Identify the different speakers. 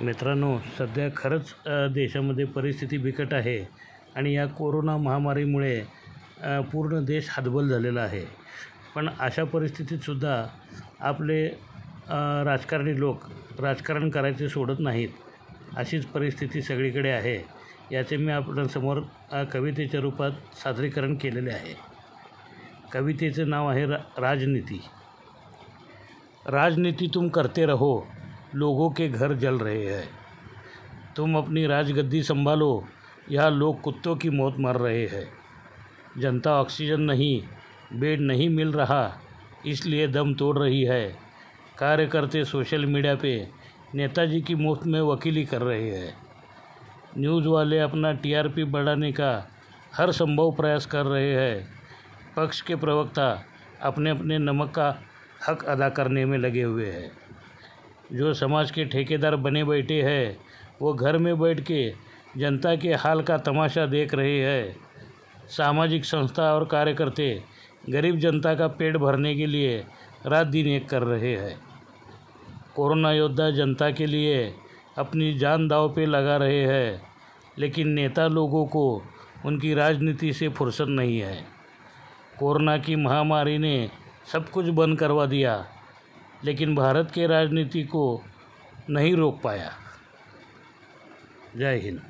Speaker 1: मित्रांनो सध्या खरंच देशामध्ये परिस्थिती बिकट आहे आणि या कोरोना महामारीमुळे पूर्ण देश हतबल झालेला आहे. पण अशा परिस्थितीतसुद्धा आपले राजकारणी लोक राजकारण करायचे सोडत नाहीत अशीच परिस्थिती सगळीकडे आहे. याचे मी आपल्यासमोर कवितेच्या रूपात सादरीकरण केलेले आहे. कवितेचं नाव आहे रा राजनीती. राजनीती तुम करते रहो लोगों के घर जल रहे हैं। तुम अपनी राजगद्दी संभालो यहाँ लोग कुत्तों की मौत मर रहे हैं। जनता ऑक्सीजन नहीं, बेड नहीं मिल रहा, इसलिए दम तोड़ रही है। कार्यकर्ते सोशल मीडिया पे नेताजी की मुफ़्त में वकीली कर रहे हैं। न्यूज़ वाले अपना टीआरपी बढ़ाने का हर संभव प्रयास कर रहे हैं। पक्ष के प्रवक्ता अपने अपने नमक का हक अदा करने में लगे हुए हैं। जो समाज के ठेकेदार बने बैठे हैं, वो घर में बैठ के जनता के हाल का तमाशा देख रहे हैं। सामाजिक संस्था और कार्यकर्ते गरीब जनता का पेट भरने के लिए रात दिन एक कर रहे हैं। कोरोना योद्धा जनता के लिए अपनी जान दाव पे लगा रहे हैं, लेकिन नेता लोगों को उनकी राजनीति से फुर्सत नहीं है। कोरोना की महामारी ने सब कुछ बंद करवा दिया। लेकिन भारत के राजनीति को नहीं रोक पाया। जय हिंद।